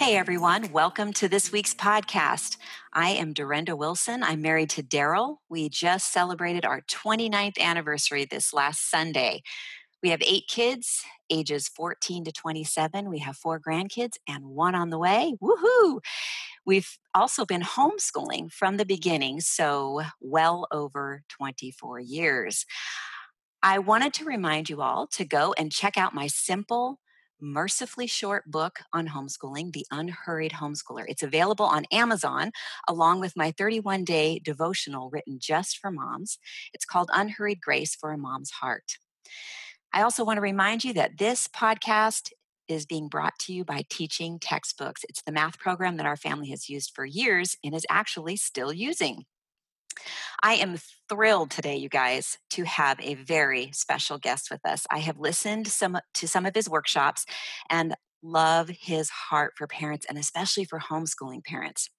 Hey everyone, welcome to this week's podcast. I am Durenda Wilson. I'm married to Daryl. We just celebrated our 29th anniversary this last Sunday. We have eight kids, ages 14 to 27. We have four grandkids and one on the way. Woohoo! We've also been homeschooling from the beginning, so well over 24 years. I wanted to remind you all to go and check out my simple mercifully short book on homeschooling, The Unhurried Homeschooler. It's available on Amazon along with my 31 day devotional written just for moms. It's called Unhurried Grace for a Mom's Heart. I also want to remind you that this podcast is being brought to you by Teaching Textbooks. It's the math program that our family has used for years and is actually still using. I am thrilled today, you guys, to have a very special guest with us. I have listened some, to some of his workshops and love his heart for parents and especially for homeschooling parents.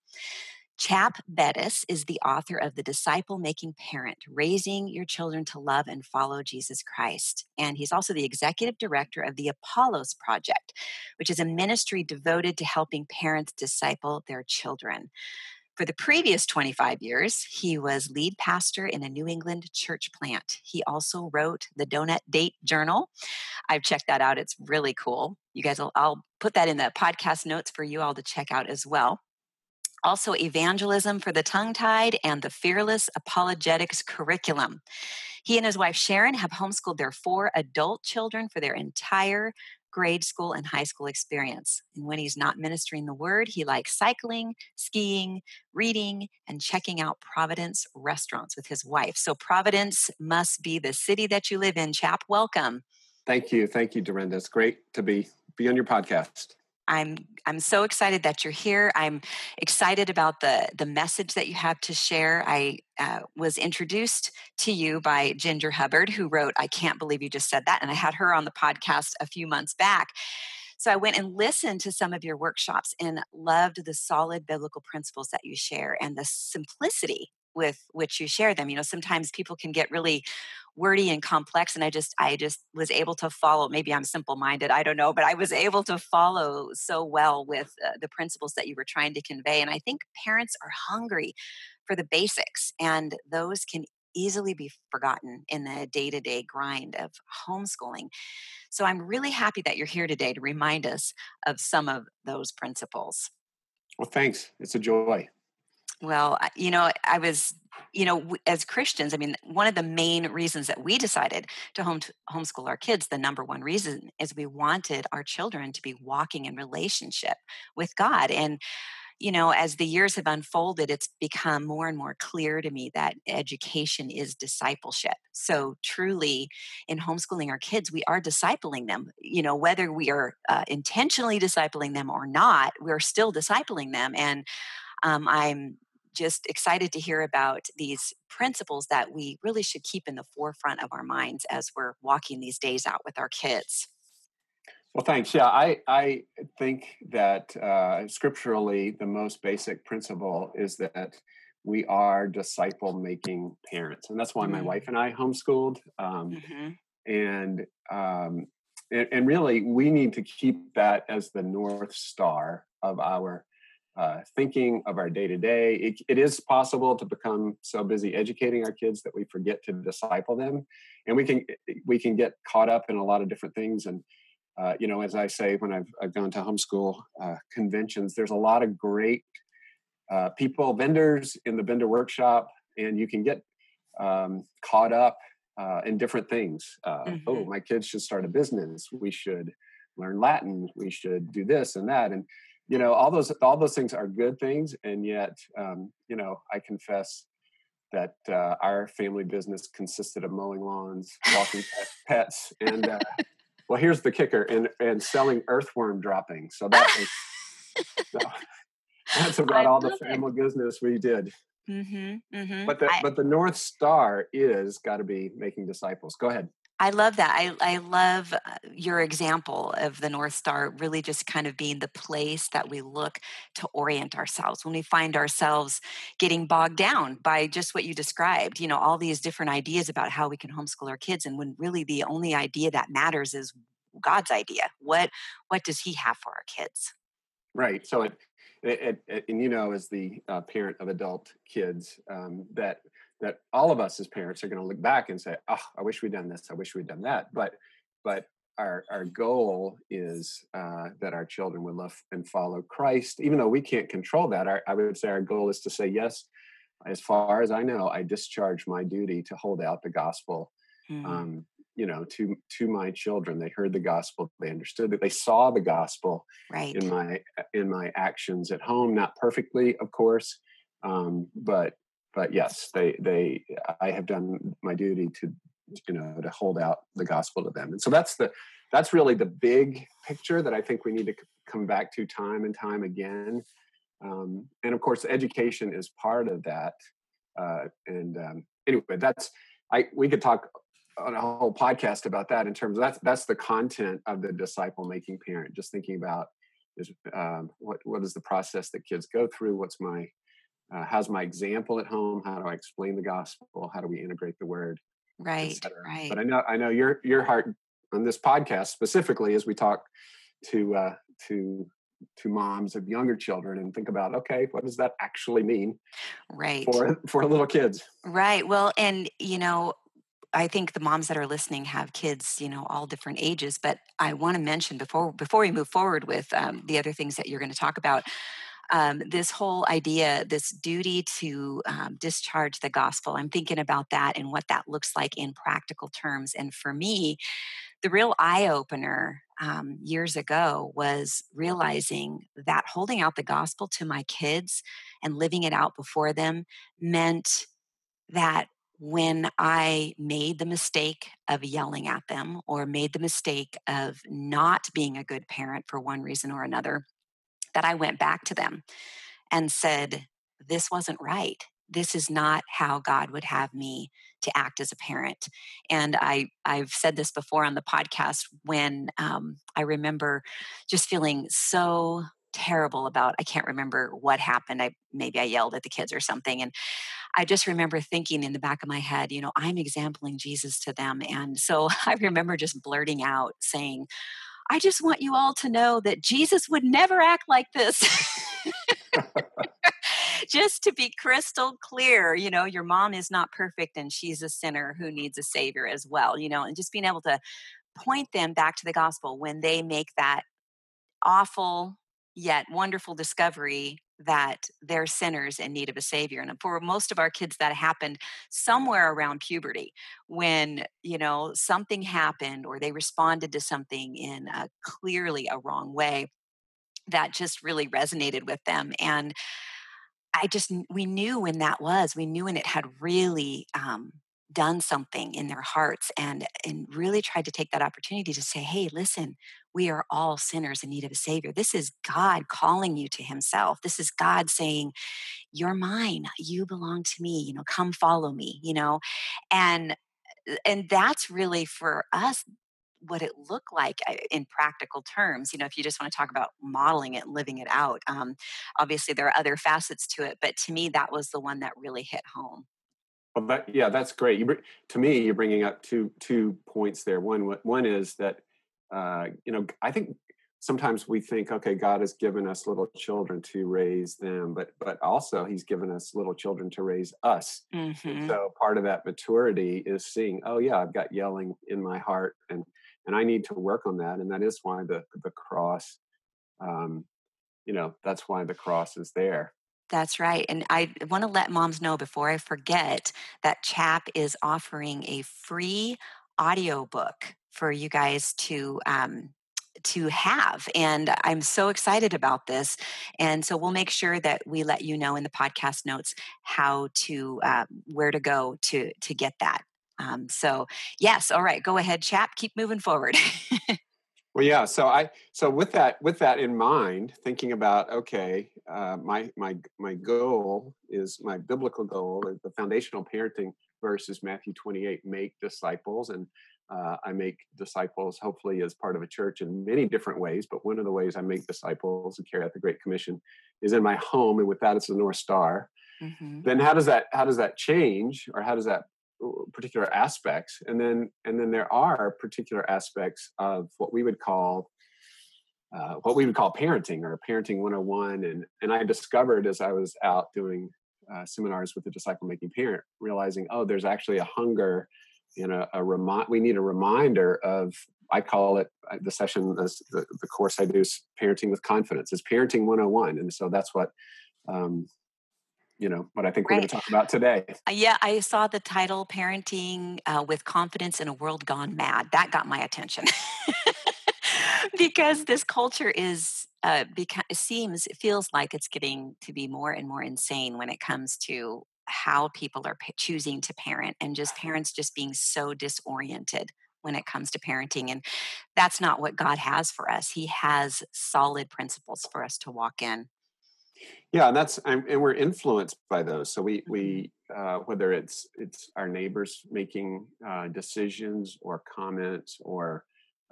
Chap Bettis is the author of The Disciple Making Parent Raising Your Children to Love and Follow Jesus Christ. And he's also the executive director of the Apollos Project, which is a ministry devoted to helping parents disciple their children. For the previous 25 years, he was lead pastor in a New England church plant. He also wrote the Donut Date Journal. I've checked that out. It's really cool. You guys will, I'll put that in the podcast notes for you all to check out as well. Also, Evangelism for the Tongue Tied and the Fearless Apologetics Curriculum. He and his wife Sharon have homeschooled their four adult children for their entire grade school and high school experience. And when he's not ministering the word, he likes cycling, skiing, reading, and checking out Providence restaurants with his wife. So, Providence must be the city that you live in. Chap, welcome. Thank you. Thank you, Durenda. It's great to be, be on your podcast. I'm I'm so excited that you're here. I'm excited about the the message that you have to share. I uh, was introduced to you by Ginger Hubbard, who wrote "I Can't Believe You Just Said That," and I had her on the podcast a few months back. So I went and listened to some of your workshops and loved the solid biblical principles that you share and the simplicity with which you share them. You know, sometimes people can get really wordy and complex and i just i just was able to follow maybe i'm simple minded i don't know but i was able to follow so well with uh, the principles that you were trying to convey and i think parents are hungry for the basics and those can easily be forgotten in the day-to-day grind of homeschooling so i'm really happy that you're here today to remind us of some of those principles well thanks it's a joy well, you know, I was, you know, as Christians, I mean, one of the main reasons that we decided to home homeschool our kids, the number one reason is we wanted our children to be walking in relationship with God. And, you know, as the years have unfolded, it's become more and more clear to me that education is discipleship. So, truly, in homeschooling our kids, we are discipling them. You know, whether we are uh, intentionally discipling them or not, we're still discipling them. And um, I'm just excited to hear about these principles that we really should keep in the forefront of our minds as we're walking these days out with our kids. Well, thanks. Yeah, I, I think that uh, scripturally, the most basic principle is that we are disciple making parents. And that's why mm-hmm. my wife and I homeschooled. Um, mm-hmm. And, um, and, and really, we need to keep that as the North Star of our uh, thinking of our day to day. It is possible to become so busy educating our kids that we forget to disciple them, and we can we can get caught up in a lot of different things. And uh, you know, as I say, when I've, I've gone to homeschool uh, conventions, there's a lot of great uh, people, vendors in the vendor workshop, and you can get um, caught up uh, in different things. Uh, oh, mm-hmm. Oh, my kids should start a business. We should learn Latin. We should do this and that, and you know all those all those things are good things and yet um, you know i confess that uh, our family business consisted of mowing lawns walking pets and uh, well here's the kicker and and selling earthworm droppings so that was so, that's about I all the family it. business we did mm-hmm, mm-hmm. but the I, but the north star is got to be making disciples go ahead I love that. I, I love uh, your example of the North Star really just kind of being the place that we look to orient ourselves when we find ourselves getting bogged down by just what you described, you know, all these different ideas about how we can homeschool our kids. And when really the only idea that matters is God's idea. What what does he have for our kids? Right. So it, it, it and you know, as the uh, parent of adult kids, um, that that all of us as parents are going to look back and say, "Oh, I wish we'd done this. I wish we'd done that." But but our our goal is uh, that our children would love and follow Christ, even though we can't control that. Our, I would say our goal is to say, "Yes, as far as I know, I discharge my duty to hold out the gospel." Mm. Um, you know to to my children they heard the gospel they understood it they saw the gospel right. in my in my actions at home not perfectly of course um, but but yes, they they I have done my duty to you know to hold out the gospel to them, and so that's the that's really the big picture that I think we need to come back to time and time again. Um, and of course, education is part of that. Uh, and um, anyway, that's I we could talk on a whole podcast about that in terms of that's that's the content of the disciple making parent. Just thinking about is um, what what is the process that kids go through? What's my uh, how's my example at home how do i explain the gospel how do we integrate the word right right but i know i know your your heart on this podcast specifically as we talk to uh to to moms of younger children and think about okay what does that actually mean right. for for little kids? Right well and you know I think the moms that are listening have kids, you know, all different ages. But I want to mention before before we move forward with um, the other things that you're going to talk about, um, this whole idea, this duty to um, discharge the gospel. I'm thinking about that and what that looks like in practical terms. And for me, the real eye opener um, years ago was realizing that holding out the gospel to my kids and living it out before them meant that when I made the mistake of yelling at them or made the mistake of not being a good parent for one reason or another, that I went back to them and said, This wasn't right. This is not how God would have me to act as a parent. And I, I've said this before on the podcast when um, I remember just feeling so terrible about i can't remember what happened i maybe i yelled at the kids or something and i just remember thinking in the back of my head you know i'm exempling jesus to them and so i remember just blurting out saying I just want you all to know that Jesus would never act like this. just to be crystal clear, you know, your mom is not perfect and she's a sinner who needs a savior as well, you know, and just being able to point them back to the gospel when they make that awful yet wonderful discovery that they're sinners in need of a savior. And for most of our kids that happened somewhere around puberty when you know something happened or they responded to something in a clearly a wrong way that just really resonated with them. And i just we knew when that was. We knew when it had really um, done something in their hearts and and really tried to take that opportunity to say hey listen we are all sinners in need of a savior. This is god calling you to himself. This is god saying you're mine. You belong to me. You know come follow me you know? And and that's really for us what it looked like uh, in practical terms you know if you just want to talk about modeling it and living it out um, obviously there are other facets to it but to me that was the one that really hit home. Well, that, yeah, that's great. You, to me, you're bringing up two two points there. One one is that uh, you know I think sometimes we think, okay, God has given us little children to raise them, but but also He's given us little children to raise us. Mm-hmm. So part of that maturity is seeing, oh yeah, I've got yelling in my heart, and and I need to work on that, and that is why the the cross, um, you know, that's why the cross is there. That's right. And I want to let moms know before I forget that CHAP is offering a free audio book for you guys to um, to have and i'm so excited about this and so we'll make sure that we let you know in the podcast notes how to uh, where to go to to get that um, so yes all right go ahead chap keep moving forward Well, yeah. So I so with that with that in mind, thinking about okay, uh, my my my goal is my biblical goal, the foundational parenting verse is Matthew twenty eight, make disciples, and uh, I make disciples hopefully as part of a church in many different ways. But one of the ways I make disciples and carry out the Great Commission is in my home, and with that, it's the North Star. Mm-hmm. Then how does that how does that change, or how does that particular aspects and then and then there are particular aspects of what we would call uh, what we would call parenting or parenting 101 and and i discovered as i was out doing uh, seminars with the disciple making parent realizing oh there's actually a hunger and a, a remind we need a reminder of i call it uh, the session the, the course i do is parenting with confidence it's parenting 101 and so that's what um, you know what I think we're going to talk about today. Uh, yeah, I saw the title "Parenting uh, with Confidence in a World Gone Mad." That got my attention because this culture is uh, beca- seems it feels like it's getting to be more and more insane when it comes to how people are p- choosing to parent and just parents just being so disoriented when it comes to parenting and that's not what God has for us. He has solid principles for us to walk in. Yeah, and that's and we're influenced by those. So we mm-hmm. we uh, whether it's it's our neighbors making uh, decisions or comments or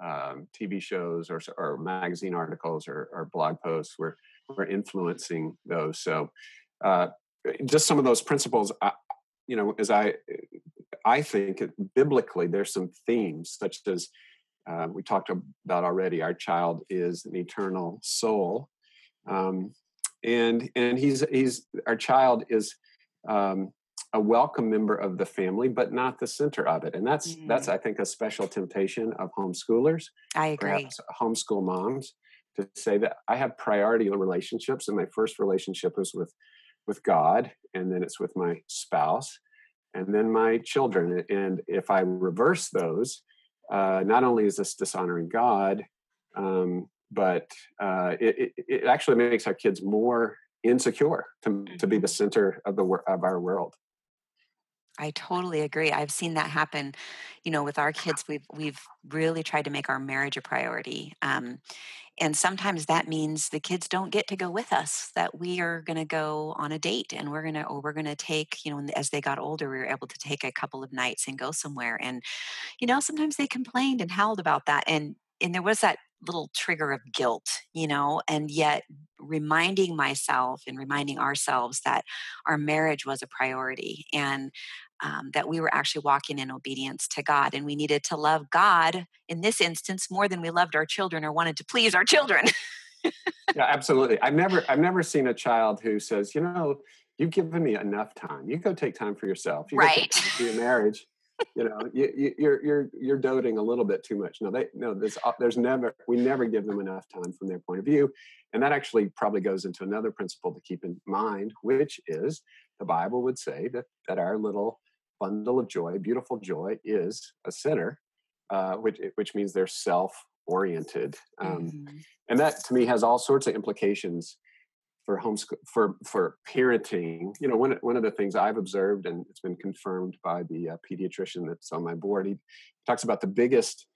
um, TV shows or or magazine articles or, or blog posts, we're we're influencing those. So uh, just some of those principles, I, you know, as I I think biblically there's some themes such as uh, we talked about already. Our child is an eternal soul. Um, and and he's he's our child is um, a welcome member of the family, but not the center of it. And that's mm. that's I think a special temptation of homeschoolers. I agree. homeschool moms to say that I have priority relationships, and my first relationship is with with God, and then it's with my spouse, and then my children. And if I reverse those, uh, not only is this dishonoring God, um, but uh, it, it, actually makes our kids more insecure to, to be the center of the of our world I totally agree. I've seen that happen, you know, with our kids. We've we've really tried to make our marriage a priority, um, and sometimes that means the kids don't get to go with us. That we are going to go on a date, and we're gonna or we're gonna take, you know, as they got older, we were able to take a couple of nights and go somewhere. And you know, sometimes they complained and howled about that, and and there was that little trigger of guilt, you know, and yet reminding myself and reminding ourselves that our marriage was a priority and um, that we were actually walking in obedience to God and we needed to love God in this instance more than we loved our children or wanted to please our children. yeah, absolutely. I've never I've never seen a child who says, you know, you've given me enough time. You go take time for yourself. You right. for your marriage you know you, you, you're you're you're doting a little bit too much no they no there's uh, there's never we never give them enough time from their point of view and that actually probably goes into another principle to keep in mind which is the bible would say that that our little bundle of joy beautiful joy is a sinner uh, which which means they're self oriented um, mm-hmm. and that to me has all sorts of implications for homeschool for for parenting you know one, one of the things i've observed and it's been confirmed by the uh, pediatrician that's on my board he talks about the biggest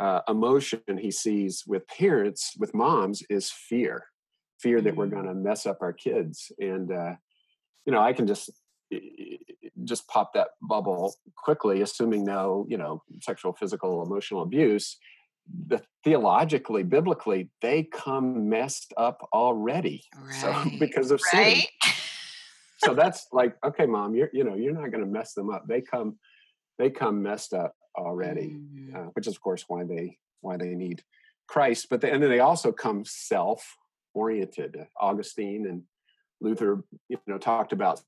uh, emotion he sees with parents with moms is fear fear that we're mm. going to mess up our kids and uh, you know i can just just pop that bubble quickly assuming no you know sexual physical emotional abuse the theologically, biblically, they come messed up already. Right. So because of right. sin. so that's like, okay, mom, you're you know, you're not gonna mess them up. They come they come messed up already. Mm. Uh, which is of course why they why they need Christ. But the, and then they also come self-oriented. Augustine and Luther, you know, talked about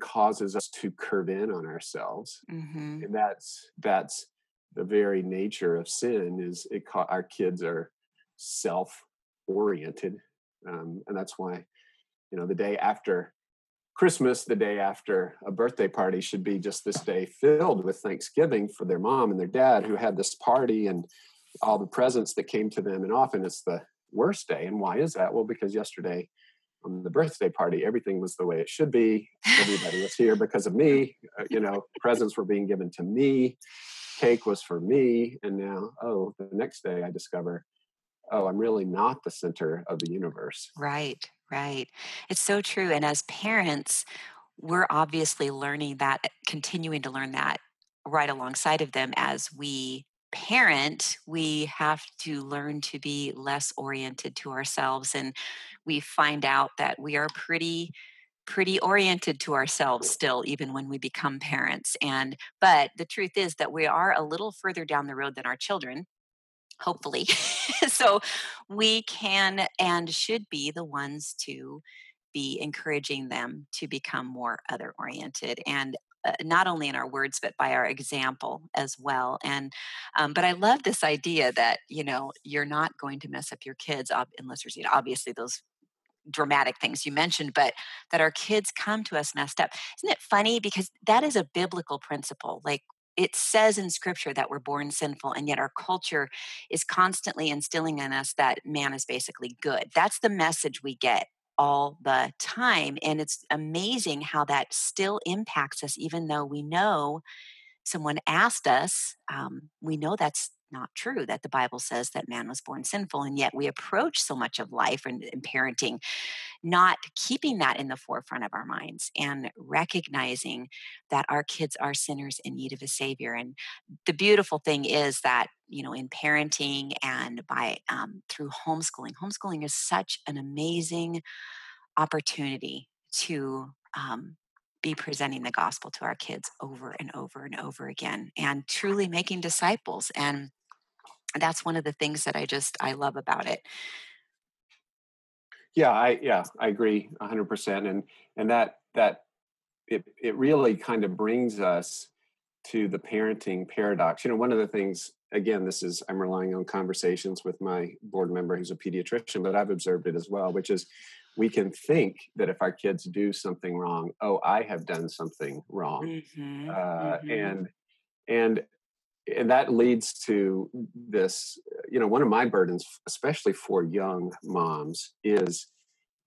causes us to curve in on ourselves. Mm-hmm. And that's that's the very nature of sin is it our kids are self oriented um, and that's why you know the day after christmas the day after a birthday party should be just this day filled with thanksgiving for their mom and their dad who had this party and all the presents that came to them and often it's the worst day and why is that well because yesterday on the birthday party everything was the way it should be. Everybody was here because of me. Uh, you know presents were being given to me. Cake was for me. And now oh the next day i discover oh i'm really not the center of the universe. Right right. It's so true. And as parents we're obviously learning that continuing to learn that right alongside of them. As we parent we have to learn to be less oriented to ourselves and we find out that we are pretty pretty oriented to ourselves still even when we become parents and but the truth is that we are a little further down the road than our children hopefully. so we can and should be the ones to be encouraging them to become more other oriented and uh, not only in our words but by our example as well and um, but i love this idea that you know you're not going to mess up your kids unless there's you know obviously those dramatic things you mentioned but that our kids come to us messed up isn't it funny because that is a biblical principle like it says in scripture that we're born sinful and yet our culture is constantly instilling in us that man is basically good that's the message we get all the time. And it's amazing how that still impacts us, even though we know someone asked us, um, we know that's not true, that the Bible says that man was born sinful. And yet we approach so much of life and, and parenting not keeping that in the forefront of our minds and recognizing that our kids are sinners in need of a savior. And the beautiful thing is that you know in parenting and by um, through homeschooling homeschooling is such an amazing opportunity to um, be presenting the gospel to our kids over and over and over again and truly making disciples and that's one of the things that i just i love about it yeah i yeah i agree 100% and and that that it it really kind of brings us to the parenting paradox you know one of the things again this is i'm relying on conversations with my board member who's a pediatrician but i've observed it as well which is we can think that if our kids do something wrong oh i have done something wrong mm-hmm, uh, mm-hmm. and and and that leads to this you know one of my burdens especially for young moms is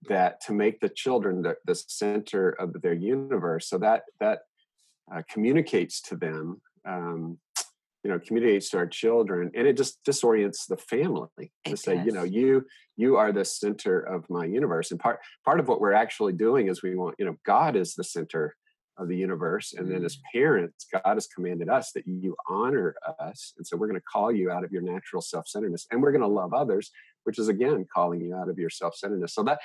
that to make the children the, the center of their universe so that that uh, communicates to them um, you know communicates to our children and it just disorients the family it to does. say you know you you are the center of my universe and part part of what we're actually doing is we want you know god is the center of the universe and then as mm. parents god has commanded us that you honor us and so we're going to call you out of your natural self-centeredness and we're going to love others which is again calling you out of your self-centeredness so that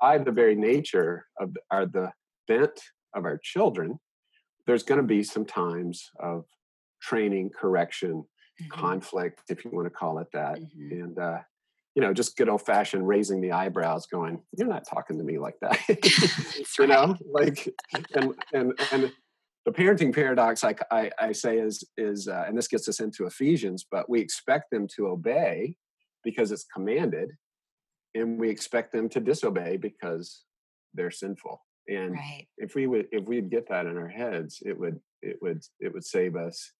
by the very nature of are the bent of our children there's going to be some times of training, correction, mm-hmm. conflict, if you want to call it that. Mm-hmm. And, uh, you know, just good old fashioned raising the eyebrows, going, "You're not talking to me like that," you know, like, and and and the parenting paradox I, I, I say is is, uh, and this gets us into Ephesians, but we expect them to obey because it's commanded, and we expect them to disobey because they're sinful. And right. if we would if we'd get that in our heads, it would it would it would save us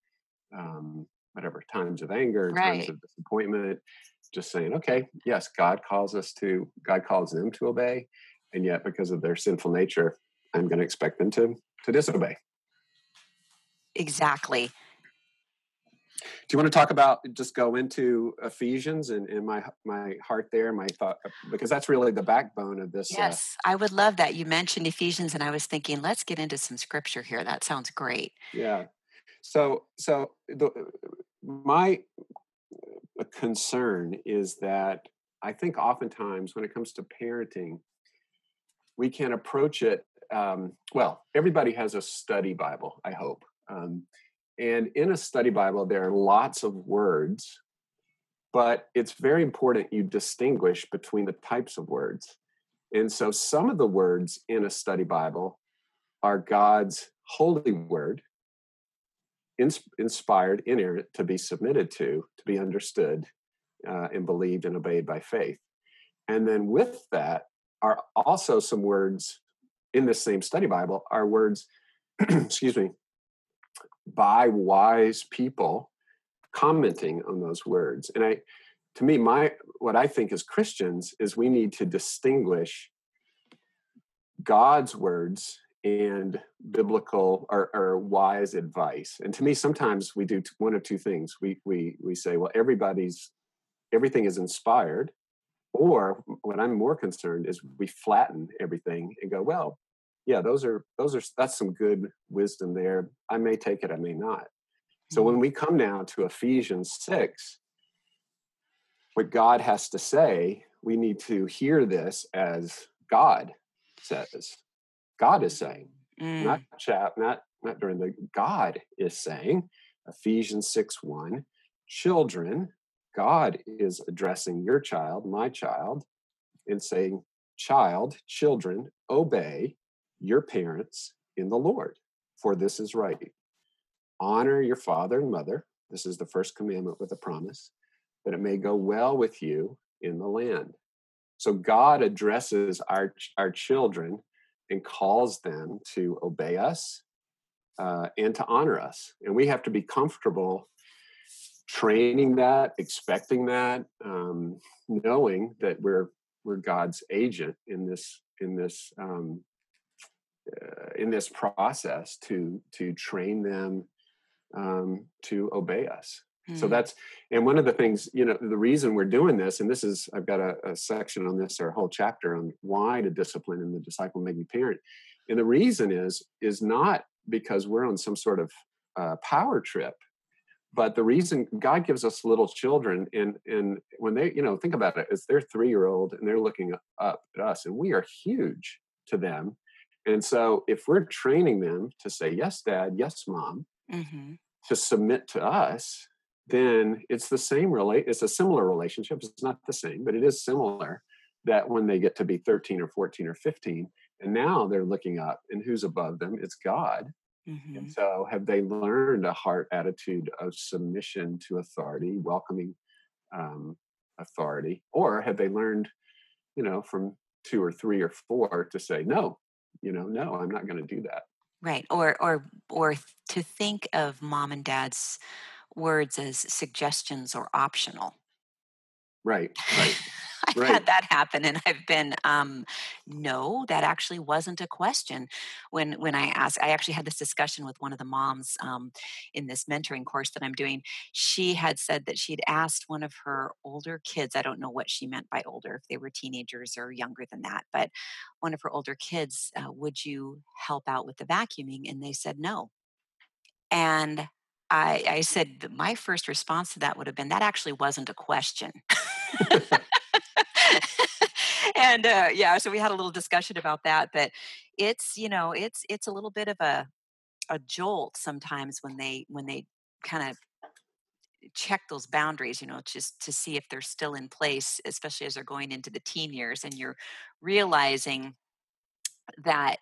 um, whatever times of anger, right. times of disappointment. Just saying, okay, yes, God calls us to, God calls them to obey, and yet because of their sinful nature, I'm going to expect them to to disobey. Exactly. Do you want to talk about just go into Ephesians and, and my my heart there, my thought because that's really the backbone of this. Uh yes, uh, I would love that. You mentioned Ephesians, and I was thinking, let's get into some scripture here. That sounds great. Yeah. So, so the, my concern is that I think oftentimes when it comes to parenting, we can approach it. Um, well, everybody has a study Bible, I hope. Um, and in a study Bible, there are lots of words, but it's very important you distinguish between the types of words. And so some of the words in a study Bible are God's holy word, ins- inspired, inerrant, to be submitted to, to be understood, uh, and believed and obeyed by faith. And then with that are also some words in this same study Bible are words, excuse me, by wise people commenting on those words. And I, to me, my what I think as Christians is we need to distinguish God's words and biblical or, or, wise advice. And to me, sometimes we do one of two things. We we we say, well, everybody's everything is inspired, or what I'm more concerned is we flatten everything and go, well, yeah, those are those are that's some good wisdom there. I may take it, I may not. So mm-hmm. when we come now to Ephesians six, what God has to say, we need to hear this as God says. God is saying, mm. not Chap, not not Durenda God is saying, Ephesians 6 1, children, God is addressing your child, my child, and saying, Child, children, obey your parents in the Lord, for this is right. Honor your father and mother. This is the first commandment with a promise, that it may go well with you in the land. So God addresses our, our children and calls them to obey us uh, and to honor us. And we have to be comfortable training that, expecting that, um, knowing that we're we're God's agent in this in this um, uh, in this process to to train them um, to obey us. Mm. So hmm. that's and one of the things you know the reason we're doing this, and this is I've got a, a section on this or a whole chapter on why to discipline and the disciple making parent, and the reason is is not because we're on some sort of uh, power trip but the reason god gives us little children and and when they you know think about it it's their three year old and they're looking up at us and we are huge to them and so if we're training them to say yes dad yes mom mm-hmm. to submit to us then it's the same relate it's a similar relationship it's not the same but it is similar that when they get to be 13 or 14 or 15 and now they're looking up and who's above them it's god Mm-hmm. And so, have they learned a heart attitude of submission to authority, welcoming um, authority, or have they learned, you know, from two or three or four to say no, you know, no, I'm not going to do that. Right, or or or to think of mom and dad's words as suggestions or optional. Right, right. I've right. had that happen, and I've been, um, no, that actually wasn't a question. When when I asked, I actually had this discussion with one of the moms um, in this mentoring course that I'm doing. She had said that she'd asked one of her older kids. I don't know what she meant by older, if they were teenagers or younger than that, but one of her older kids, uh, would you help out with the vacuuming? And they said no. And I, I said my first response to that would have been that actually wasn't a question. and uh, yeah, so we had a little discussion about that. But it's you know it's it's a little bit of a a jolt sometimes when they when they kind of check those boundaries you know just to see if they're still in place especially as they're going into the teen years and you're realizing that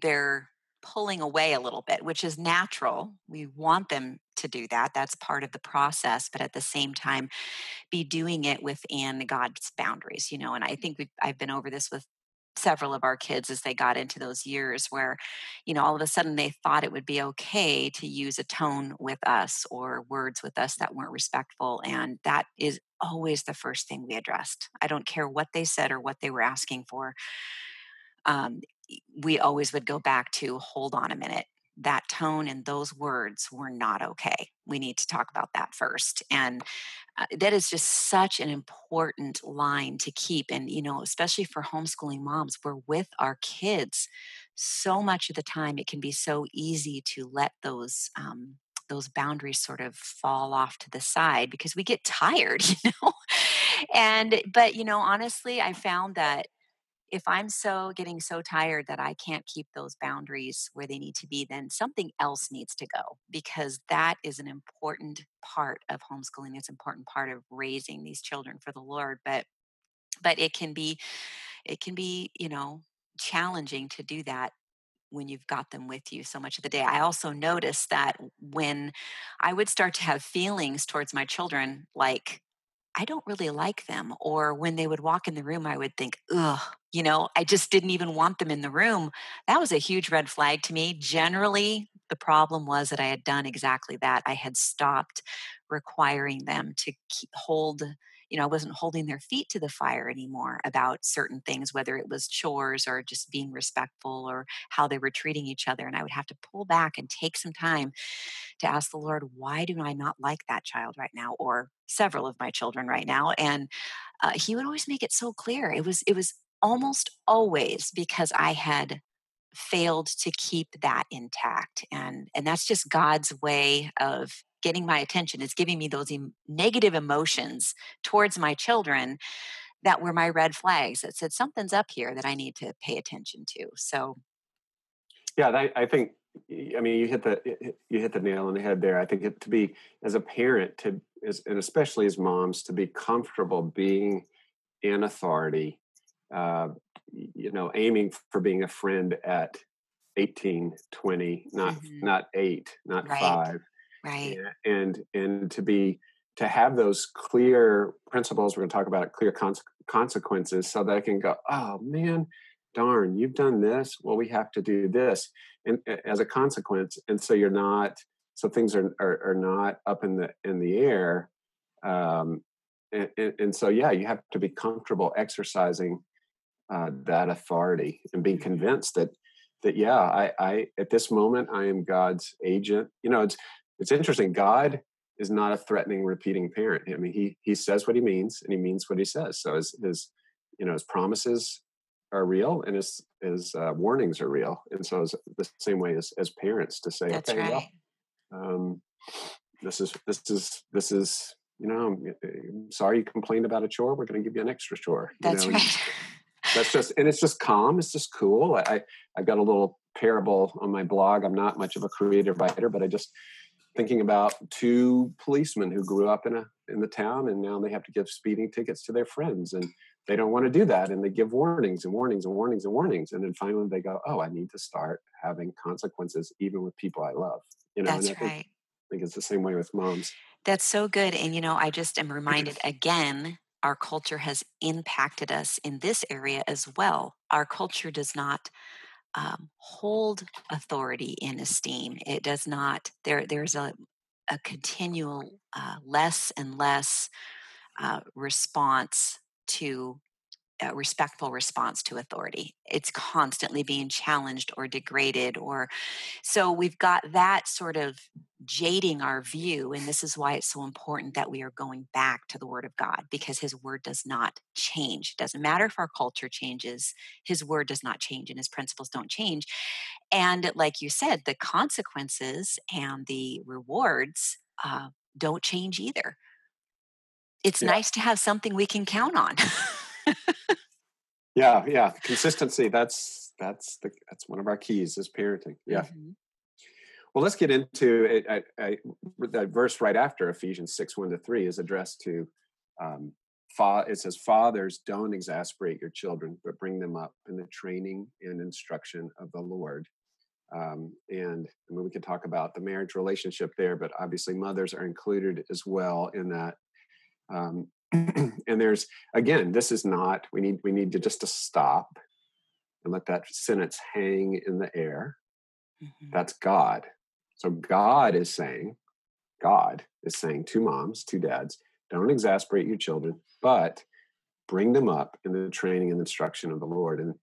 they're pulling away a little bit, which is natural. We want them to do that. That's part of the process, but at the same time, be doing it within God's boundaries, you know. And I think I've been over this with several of our kids as they got into those years where you know all of a sudden they thought it would be okay to use a tone with us or words with us that weren't respectful and that is always the first thing we addressed i don't care what they said or what they were asking for um, we always would go back to hold on a minute that tone and those words were not okay. We need to talk about that first. And uh, that is just such an important line to keep. And, you know, especially for homeschooling moms, we're with our kids so much of the time. It can be so easy to let those, um, those boundaries sort of fall off to the side because we get tired, you know? and, but, you know, honestly, I found that if I'm so getting so tired that I can't keep those boundaries where they need to be, then something else needs to go because that is an important part of homeschooling. It's an important part of raising these children for the Lord. But but it can be it can be, you know, challenging to do that when you've got them with you so much of the day. I also noticed that when I would start to have feelings towards my children, like I don't really like them. Or when they would walk in the room, I would think, ugh, you know, I just didn't even want them in the room. That was a huge red flag to me. Generally, the problem was that I had done exactly that. I had stopped requiring them to keep, hold you know, I wasn't holding their feet to the fire anymore about certain things, whether it was chores or just being respectful or how they were treating each other. And I would have to pull back and take some time to ask the Lord, why do I not like that child right now? Or several of my children right now. And uh, he would always make it so clear. It was, it was almost always because I had failed to keep that intact and and that's just god's way of getting my attention it's giving me those em- negative emotions towards my children that were my red flags that said something's up here that i need to pay attention to so yeah I, I think I mean, you hit the you hit the nail on the head there. I think it, to be as a parent to as, and especially as moms to be comfortable being in authority, uh, you know, aiming for being a friend at 18, 20, not mm-hmm. not eight, not right. five, right? And and to be to have those clear principles. We're going to talk about clear consequences, so that I can go, oh man, darn, you've done this. Well, we have to do this, and as a consequence, and so you're not. So things are are, are not up in the in the air, um, and, and, and, so yeah, you have to be comfortable exercising uh, that authority and being mm-hmm. convinced that that yeah, I, I at this moment I am God's agent. You know, it's it's interesting. God is not a threatening, repeating parent. I mean, he he says what he means, and he means what he says. So his his you know his promises are real and his his uh, warnings are real and so it's the same way as as parents to say That's okay right. well um, this is this is this is you know I'm sorry you complained about a chore we're going to give you an extra chore that's know? right that's just and it's just calm it's just cool I, i've got a little parable on my blog i'm not much of a creative writer but i just thinking about two policemen who grew up in a in the town and now they have to give speeding tickets to their friends and they don't want to do that and they give warnings and warnings and warnings and warnings and then finally they go oh i need to start having consequences even with people i love. You know that's right think, I think it's the same way with moms. That's so good and you know i just am reminded again our culture has impacted us in this area as well. Our culture does not um, hold authority in esteem. It does not there there's a a continual uh, less and less uh, response to a respectful response to authority. It's constantly being challenged or degraded or so we've got that sort of jading our view and this is why it's so important that we are going back to the word of God because his word does not change. It doesn't matter if our culture changes, his word does not change and his principles don't change. And like you said, the consequences and the rewards uh, don't change either it's yeah. nice to have something we can count on. yeah, yeah, consistency. That's that's the that's one of our keys is parenting. Yeah. Mm-hmm. Well, let's get into it. I, I, that verse right after Ephesians six one to three is addressed to. Um, fa- it says, "Fathers, don't exasperate your children, but bring them up in the training and instruction of the Lord." Um, and I mean, we could talk about the marriage relationship there, but obviously mothers are included as well in that um, and there's again, this is not. We need we need to just to stop and let that sentence hang in the air. Mm-hmm. That's God. So God is saying, God is saying to moms, to dads, don't exasperate your children, but bring them up in the training and instruction of the Lord. And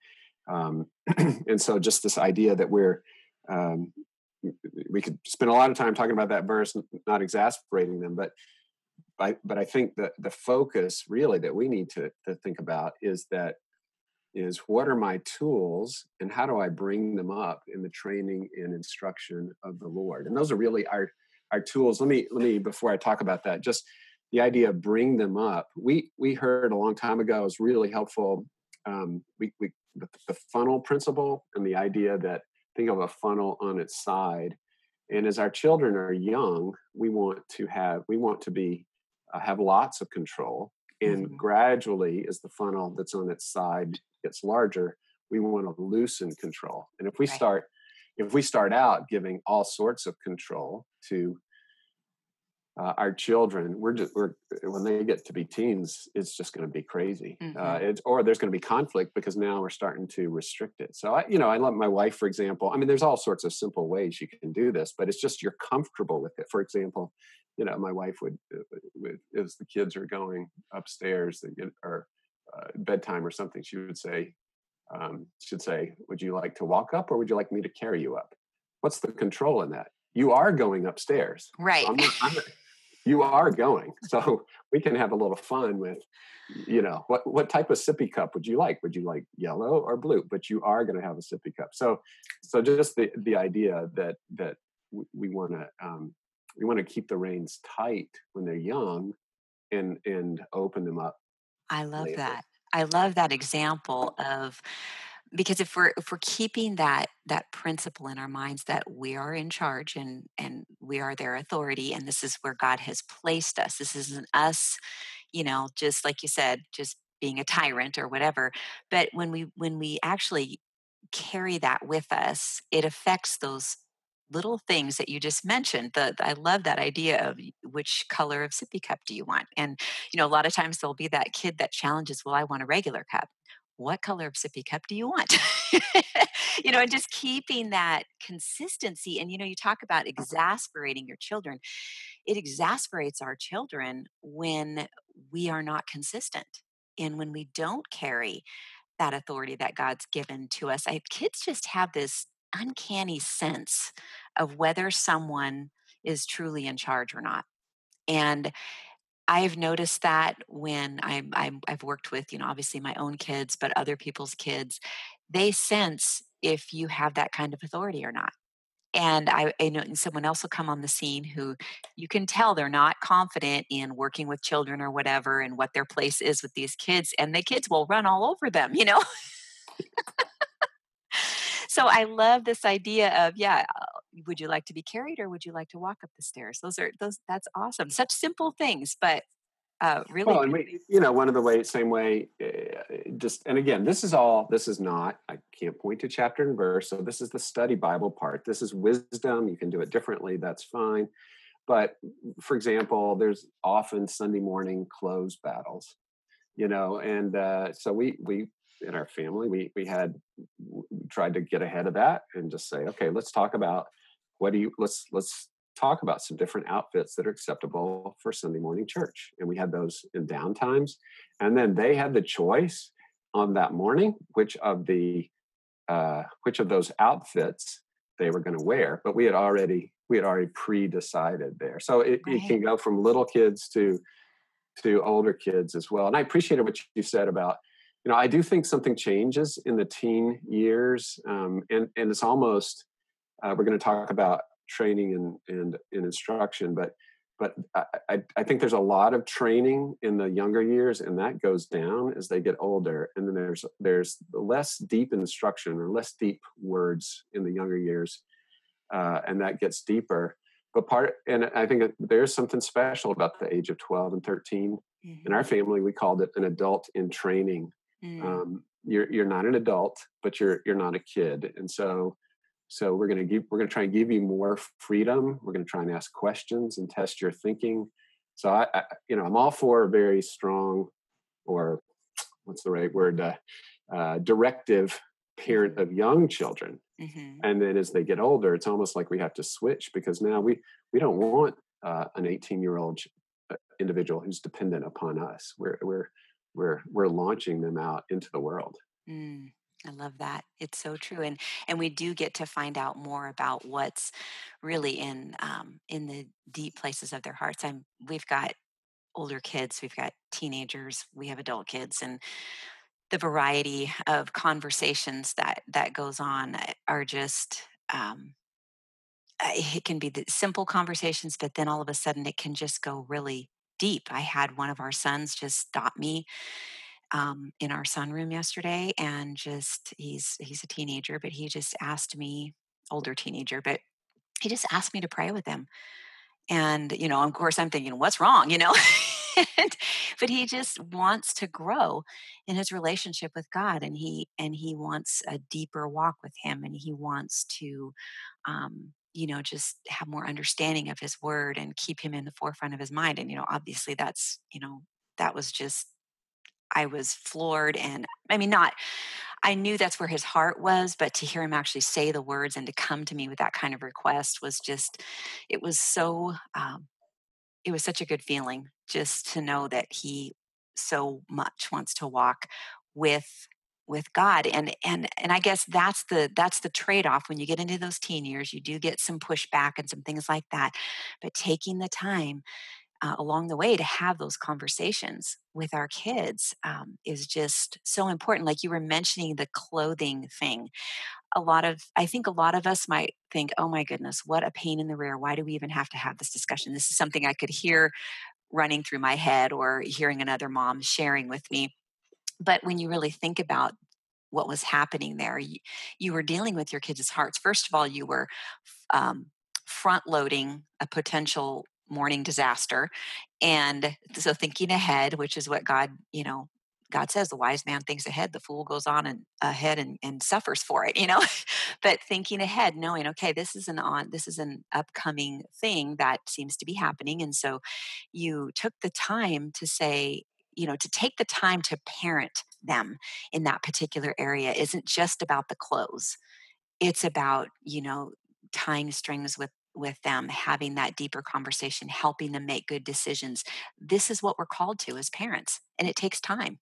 um, and so just this idea that we're um, we could spend a lot of time talking about that verse, not exasperating them, but I, but I think that the focus really that we need to, to think about is that is what are my tools and how do I bring them up in the training and instruction of the Lord? And those are really our our tools. Let me let me before I talk about that, just the idea of bring them up. We we heard a long time ago is really helpful. Um, we, we the, the funnel principle and the idea that think of a funnel on its side. And as our children are young, we want to have we want to be uh, have lots of control. And mm-hmm. gradually, as the funnel that's on its side gets larger, we want to loosen control. And if we right. start, if we start out giving all sorts of control to uh, our children, we're just we're when they get to be teens, it's just going to be crazy. Uh, mm-hmm. Uh, it's or there's going to be conflict because now we're starting to restrict it. So I, you know, I love my wife, for example. I mean, there's all sorts of simple ways you can do this, but it's just you're comfortable with it. For example, you know, my wife would, uh, would as the kids are going upstairs, they get or uh, bedtime or something, she would say, um, she'd say, "Would you like to walk up, or would you like me to carry you up?" What's the control in that? You are going upstairs, right? So I'm I'm you are going, so we can have a little fun with, you know, what what type of sippy cup would you like? Would you like yellow or blue? But you are going to have a sippy cup. So, so just the the idea that that we, want to um, we want to keep the reins tight when they're young and and open them up i love later. that i love that example of because if we're if we're keeping that that principle in our minds that we are in charge and and we are their authority and this is where god has placed us this isn't us you know just like you said just being a tyrant or whatever but when we when we actually carry that with us it affects those little things that you just mentioned the, i love that idea of which color of sippy cup do you want? And you know a lot of times there'll be that kid that challenges well i want a regular cup what color of sippy cup do you want? you know, and just keeping that consistency. And, you know, you talk about uh-huh. exasperating your children. It exasperates our children when we are not consistent and when we don't carry that authority that God's given to us. I, kids just have this uncanny sense of whether someone is truly in charge or not. And I've noticed that when I'm, I'm I've worked with you know obviously my own kids, but other people's kids, they sense if you have that kind of authority or not. And I, I know and someone else will come on the scene who you can tell they're not confident in working with children or whatever and what their place is with these kids, and the kids will run all over them, you know. so I love this idea of yeah, uh, would you like to be carried or would you like to walk up the stairs? Those are those that's awesome. Such simple things, but uh, really. Well, and we, you know, one of the way, same way, uh, just and again, this is all. This is not. I can't point to chapter and verse. So this is the study Bible part. This is wisdom. You can do it differently. That's fine. But for example, there's often Sunday morning clothes battles, you know, and uh, so we we in our family we we had tried to get ahead of that and just say okay let's talk about what do you let's let's talk about some different outfits that are acceptable for sunday morning church and we had those in down times. and then they had the choice on that morning which of the uh, which of those outfits they were going to wear but we had already we had already pre-decided there so it, right. it can go from little kids to to older kids as well and i appreciated what you said about you know, I do think something changes in the teen years, um, and and it's almost uh, we're going to talk about training and and, and instruction, but but I, I think there's a lot of training in the younger years, and that goes down as they get older. And then there's there's less deep instruction or less deep words in the younger years, uh, and that gets deeper. But part, and I think there's something special about the age of 12 and 13. Mm-hmm. In our family, we called it an adult in training Mm. Um, you're you're not an adult, but you're you're not a kid, and so so we're going to give we're to try and give you more freedom. We're going to try and ask questions and test your thinking. So I, I you know I'm all for a very strong or what's the right word uh, uh, directive parent of young children mm-hmm. and then as they get older it's almost like we have to switch because now we we don't want uh, an 18 year old uh, individual who's dependent upon us we're we're we're we're launching them out into the world. Mm, i love that it's so true and and we do get to find out more about what's really in um, in the deep places of their hearts i'm we've got older kids we've got teenagers we have adult kids and the variety of conversations that that goes on eh, are just um, it can be the simple conversations but then all of a sudden it can just go really deep. I had one of our sons just stop me um, in our sunroom yesterday, and just he's he's a teenager, but he just asked me, older teenager, but he just asked me to pray with him. And you know, of course, I'm thinking, what's wrong? You know. but he just wants to grow in his relationship with God, and he and he wants a deeper walk with Him, and he wants to um, you know just have more understanding of his word and keep him in the forefront of his mind and you know obviously that's you know that was just i was floored and i mean not i knew that's where his heart was but to hear him actually say the words and to come to me with that kind of request was just it was so um, it was such a good feeling just to know that he so much wants to walk with with God and and and I guess that's the that's the trade-off. When you get into those teen years you do get some pushback and some things like that but taking the time uh, along the way to have those conversations with our kids um, is just so important. Like you were mentioning the clothing thing. A lot of i think a lot of us might think oh my goodness what a pain in the rear. Why do we even have to have this discussion? This is something i could hear running through my head or hearing another mom sharing with me but when you really think about what was happening there. You, you were dealing with your kids' hearts. First of all, you were um, front loading a potential morning disaster. And so thinking ahead, which is what God, you know, God says the wise man thinks ahead, the fool goes on and ahead and, and suffers for it, you know. but thinking ahead, knowing, okay, this is an on this is an upcoming thing that seems to be happening. And so you took the time to say, you know, to take the time to parent them in that particular area isn't just about the clothes. It's about, you know, tying strings with with them, having that deeper conversation, helping them make good decisions. This is what we're called to as parents, and it takes time.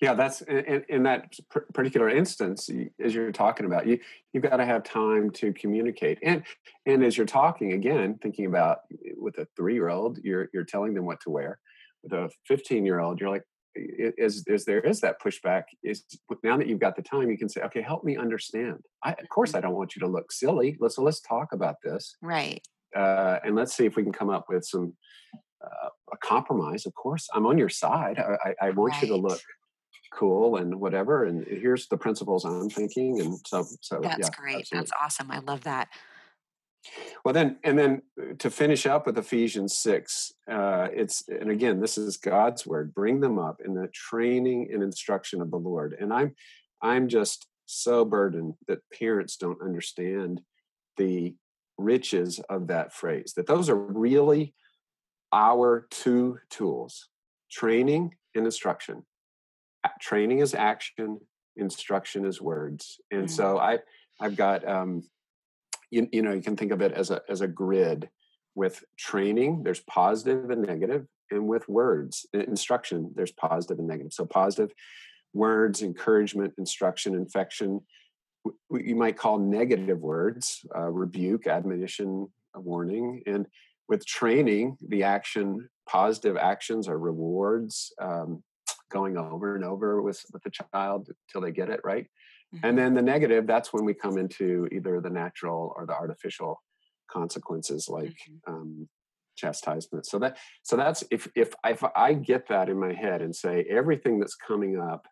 Yeah, that's in, in that particular instance, as you're talking about, you you've got to have time to communicate, and and as you're talking again, thinking about eh, with a three year old, you're you're telling them what to wear. With a 15 year old, you're like, is is there is that pushback is now that you've got the time you can say okay help me understand. I, of course mm-hmm. i don't want you to look silly. Let's let's talk about this right. uh, and let's see if we can come up with some uh, a compromise of course i'm on your side. I, I, I want right. you to look cool and whatever and here's the principles i'm thinking and so so that's yeah, great. Absolutely. that's awesome. I love that well, then, and then uh, to finish up with Ephesians 6, uh, it's, and again, this is God's word, bring them up in the training and instruction of the Lord. And I'm, I'm just so burdened that parents don't understand the riches of that phrase, that those are really our two tools training and instruction. Training is action, instruction is words. And mm-hmm. so I, I've got, um, you, you know you can think of it as a as a grid with training there's positive and negative and with words instruction there's positive and negative. So positive words encouragement instruction infection you might call negative words uh, rebuke admonition warning and with training the action positive actions are rewards um, going over and over with with the child till they get it right Mm-hmm. And then the negative, that's when we come into either the natural or the artificial consequences like mm-hmm. um, chastisement. So that so that's if if if I get that in my head and say everything that's coming up,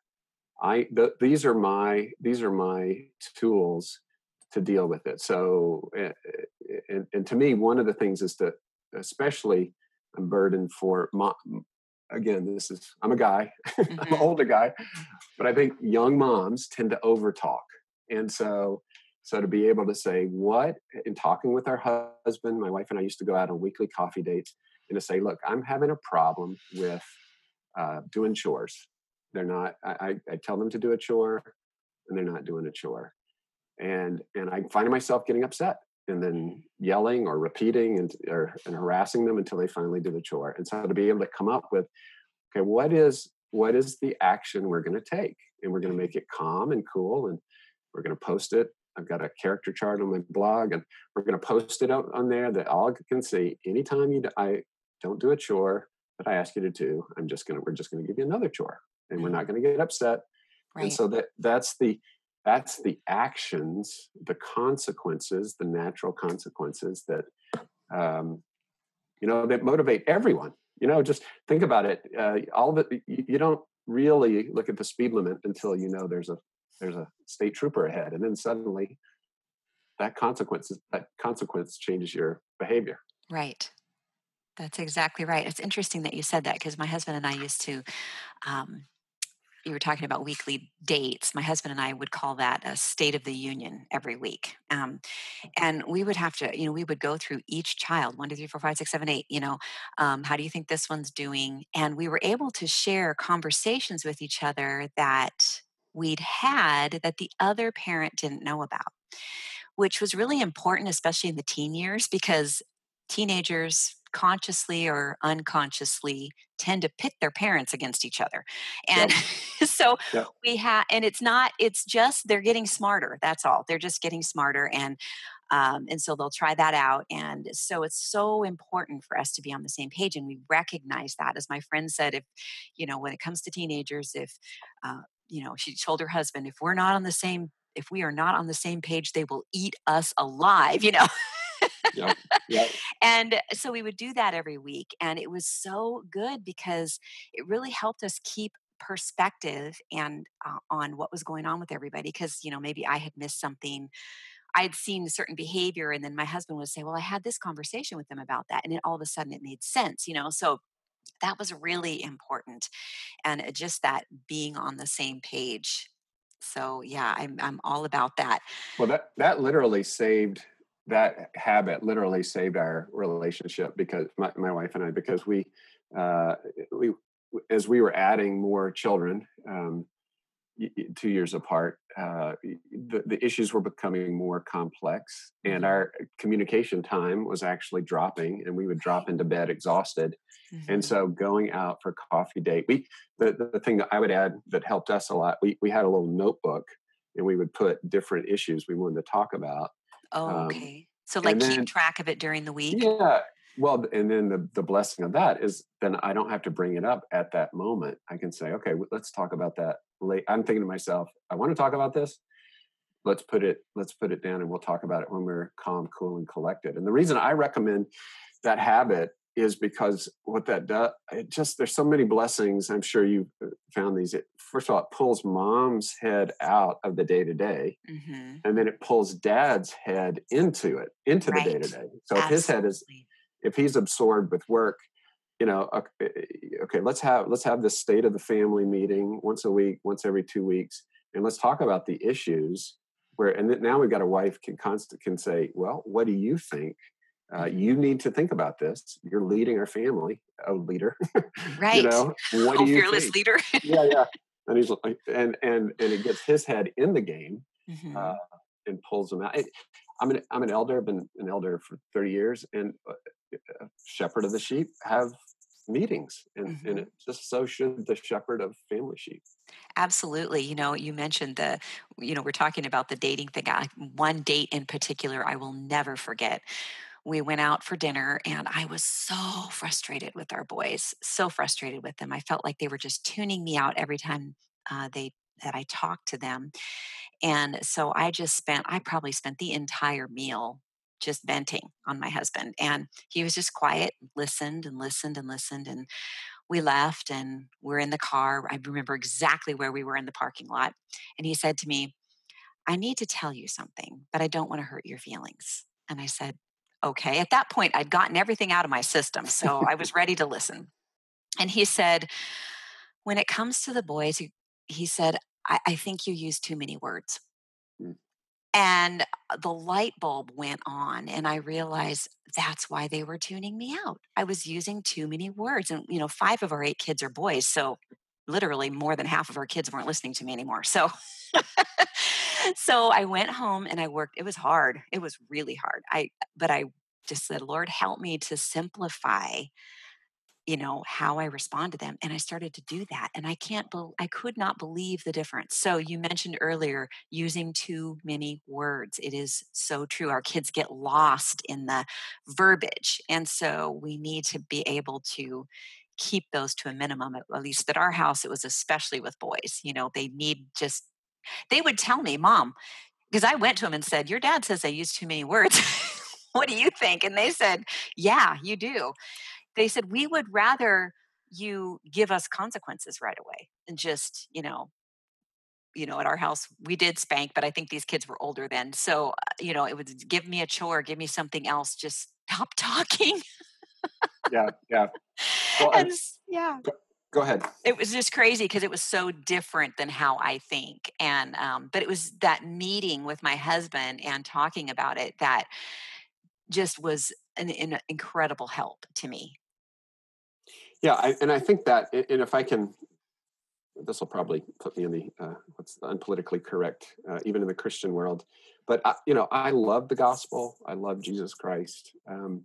I the, these are my these are my tools to deal with it. So eh, eh, and, and to me, one of the things is to especially I'm burdened for again, this is I'm a guy, mm-hmm. I'm an mm-hmm. older guy, but I think young moms tend to overtalk, and so so to be able to say what in talking with our husband, my wife and I used to go out on weekly coffee dates, and to say, look, I'm having a problem with uh, doing chores. They're not. I, I tell them to do a chore, and they're not doing a chore, and and I find myself getting upset and then yelling or repeating and or and harassing them until they finally do the chore. And so to be able to come up with, okay, what is what is the action we're going to take, and we're going to make it calm and cool, and we're going to post it. I've got a character chart on my blog, and we're going to post it out on there that all can see. Anytime you I don't do a chore that I ask you to do, I'm just gonna we're just going to give you another chore, and we're mm. not going to get upset. Right. And so that that's the that's the actions, the consequences, the natural consequences that um, you know that motivate everyone. You know, just think about it. Uh, all of it. You don't really look at the speed limit until you know there's a there's a state trooper ahead, and then suddenly that consequence that consequence changes your behavior. Right. That's exactly right. It's interesting that you said that because my husband and I used to um, you were talking about weekly dates. My husband and I would call that a state of the union every week. Um, and we would have to, you know, we would go through each child one, two, three, four, five, six, seven, eight. You know, um, how do you think this one's doing? And we were able to share conversations with each other that we'd had that the other parent didn't know about, which was really important, especially in the teen years, because teenagers consciously or unconsciously tend to pit their parents against each other. And yep. so yep. we have and it's not it's just they're getting smarter that's all. They're just getting smarter and um, and so they'll try that out. And so it's so important for us to be on the same page and we recognize that. As my friend said if you know when it comes to teenagers if uh, you know she told her husband if we're not on the same if we are not on the same page they will eat us alive you know yep. Yep. and so we would do that every week. And it was so good because it really helped us keep perspective and uh, on what was going on with everybody because you know maybe i had missed something i'd seen a certain behavior and then my husband would say well i had this conversation with them about that and then all of a sudden it made sense you know so that was really important and just that being on the same page so yeah i'm i'm all about that well that that literally saved that habit literally saved our relationship because my, my wife and i because we uh we as we were adding more children um two years apart, uh, the, the issues were becoming more complex, and mm-hmm. our communication time was actually dropping, and we would drop into bed exhausted. Mm-hmm. And so, going out for coffee date, we the, the thing that I would add that helped us a lot, we we had a little notebook, and we would put different issues we wanted to talk about. Oh, um, okay. So, like, keep track of it during the week. Yeah, well, and then the, the blessing of that is then I don't have to bring it up at that moment. I can say, okay, let's talk about that late. I'm thinking to myself, I want to talk about this. Let's put it, let's put it down and we'll talk about it when we're calm, cool, and collected. And the reason I recommend that habit is because what that does, it just, there's so many blessings. I'm sure you uh, found these. It, first of all, it pulls mom's head out of the day to day. And then it pulls dad's head into it, into right. the day to day. So Absolutely. if his head is, if he's absorbed with work, you know, eh, eh, okay, let's have let's have this state of the family meeting once a week, once every two weeks, and let's talk about the issues. Where and now we've got a wife can constant can say, well, what do you think? Uh, mm-hmm. you need to think about this. You're leading our family, a leader, right? you know, what oh, do you fearless think? leader. yeah, yeah. And he's like, and and and it gets his head in the game mm-hmm. uh, and pulls him out. It, I'm an I'm an elder. I've been an elder for 30 years, and uh, a shepherd of the sheep have meetings and, mm-hmm. and it just so should the shepherd of family sheep absolutely you know you mentioned the you know we're talking about the dating thing one date in particular i will never forget we went out for dinner and i was so frustrated with our boys so frustrated with them i felt like they were just tuning me out every time uh, they that i talked to them and so i just spent i probably spent the entire meal just venting on my husband. And he was just quiet, listened and listened and listened. And we left and we're in the car. I remember exactly where we were in the parking lot. And he said to me, I need to tell you something, but I don't want to hurt your feelings. And I said, okay. At that point, I'd gotten everything out of my system. So I was ready to listen. And he said, when it comes to the boys, he, he said, I, I think you use too many words. Mm. And uh, the light bulb went on, and I realized that's why they were tuning me out. I was using too many words. And, you know, five of our eight kids are boys. So literally more than half of our kids weren't listening to me anymore. So, so I went home and I worked. It was hard. It was really hard. I, but I just said, Lord, help me to simplify you know how i respond to them and i started to do that and i can't be- i could not believe the difference so you mentioned earlier using too many words it is so true our kids get lost in the verbiage and so we need to be able to keep those to a minimum at least at our house it was especially with boys you know they need just they would tell me mom because i went to them and said your dad says i use too many words. What do you think? And they said yeah you do. They said we would rather you give us consequences right away and just you know you know at our house we did spank but i think these kids were older then so uh, you know it would give me a chore give me something else just stop talking. Yeah yeah well, and, yeah go, go, ahead it was just crazy because it was so different than how i think and um, but it was that meeting with my husband and talking about it that just was an, an incredible help to me yeah, I, and I think that, and if I can, this will probably put me in the uh, what's the unpolitically correct, uh, even in the Christian world. But I, you know, I love the gospel. I love Jesus Christ, um,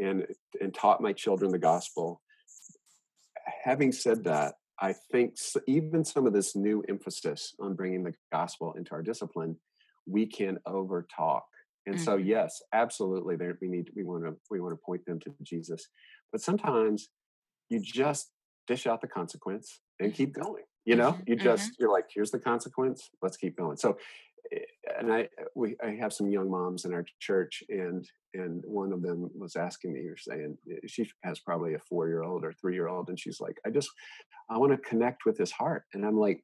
and and taught my children the gospel. Having said that, I think even some of this new emphasis on bringing the gospel into our discipline, we can over talk. And mm-hmm. so, yes, absolutely, there we need we want to we want to point them to Jesus. But sometimes you just dish out the consequence and keep going. You know, mm-hmm, you just mm-hmm. you're like, here's the consequence. Let's keep going. So and I we I have some young moms in our church, and and one of them was asking me, or saying eh, she has probably a four year old or three year old, and she's like, I just I want to connect with his heart, and I'm like.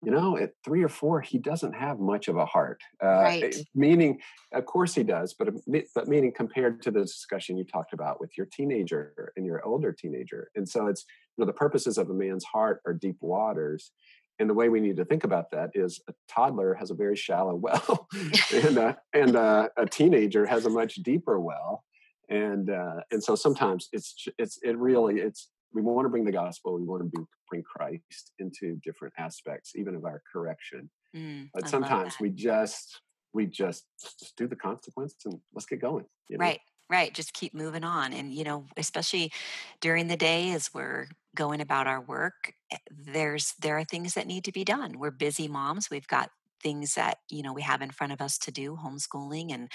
You know, at three or four, he doesn't have much of a heart. Uh, eh, right. Meaning, of course, he does, but um, but meaning compared to the discussion you talked about with your teenager and your older teenager, and so it's you know the purposes of a man's heart are deep waters, and the way we need to think about that is a toddler has a very shallow well and, uh, and uh, a teenager has a much deeper well. And uh, and so sometimes it's it's it really it's we want to bring the gospel we want to be, bring christ into different aspects even of our correction. Mm, but sometimes we just we just, just do the consequence and let's get going you know? right right just keep moving on. And you know especially during the day as we're going about our work eh, there's there are things that need to be done. We're busy moms. We've got things that you know we have in front of us to do homeschooling and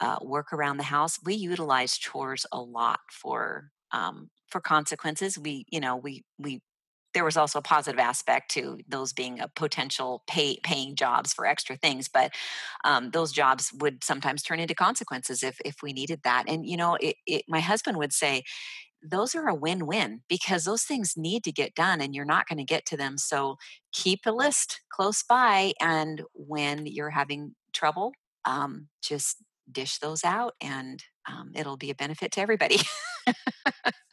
uh, work around the house. We utilize chores a lot for um, for consequences. We you know we we there was also a positive aspect to those being a potential pay, paying jobs for extra things but um, those jobs would sometimes turn into consequences if if we needed that. And you know it, it, my husband would say those are a win-win because those things need to get done and you're not going to get to them. So keep a list close by and when you're having trouble um, just dish those out and um, it'll be a benefit to everybody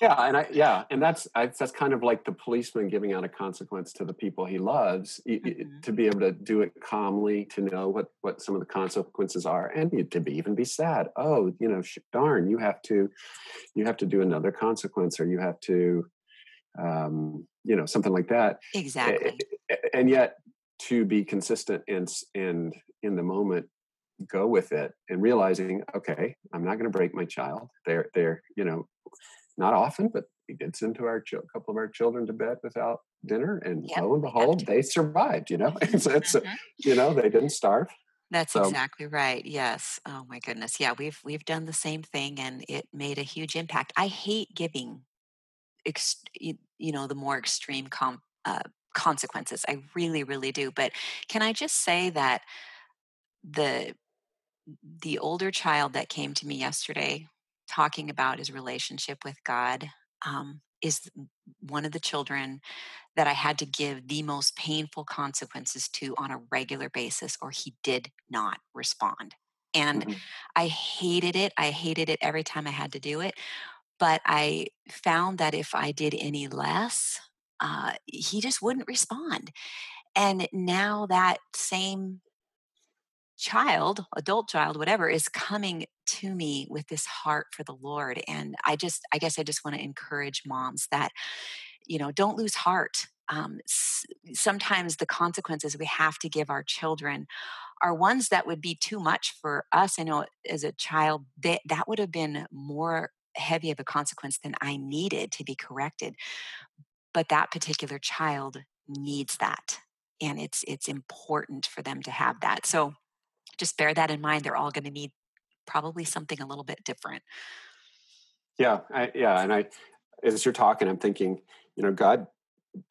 yeah and i yeah and that's I, that's kind of like the policeman giving out a consequence to the people he loves mm-hmm. to be able to do it calmly to know what what some of the consequences are and to be even be sad. Oh you know darn you have to you have to do another consequence or you have to um you know something like that. Exactly. and yet to be consistent and and in the moment go with it and realizing okay i'm not going to break my child. They're they're you know not often, but we did send to our a couple of our children to bed without dinner, and yep, lo and behold, they survived. You know, it's, it's mm-hmm. you know they didn't starve. That's so. exactly right. Yes. Oh my goodness. Yeah, we've we've done the same thing, and it made a huge impact. I hate giving, ex, you, you know, the more extreme com, uh, consequences. I really, really do. But can I just say that the the older child that came to me yesterday talking about his relationship with God um, is one of the children that I had to give the most painful consequences to on a regular basis, or he did not respond. And mm-hmm. I hated it. I hated it every time I had to do it. But I found that if I did any less, uh, he just wouldn't respond. And now that same child, adult child, whatever, is coming to me with this heart for the Lord. And I just, I guess I just want to encourage moms that, you know, don't lose heart. Um, s- sometimes the consequences we have to give our children are ones that would be too much for us. I know as a child, that, that would have been more heavy of a consequence than I needed to be corrected. But that particular child needs that. And it's it's important for them to have that. So just bear that in mind. They're all going to need probably something a little bit different. Yeah, I, yeah, and I, as you're talking, I'm thinking, you know, God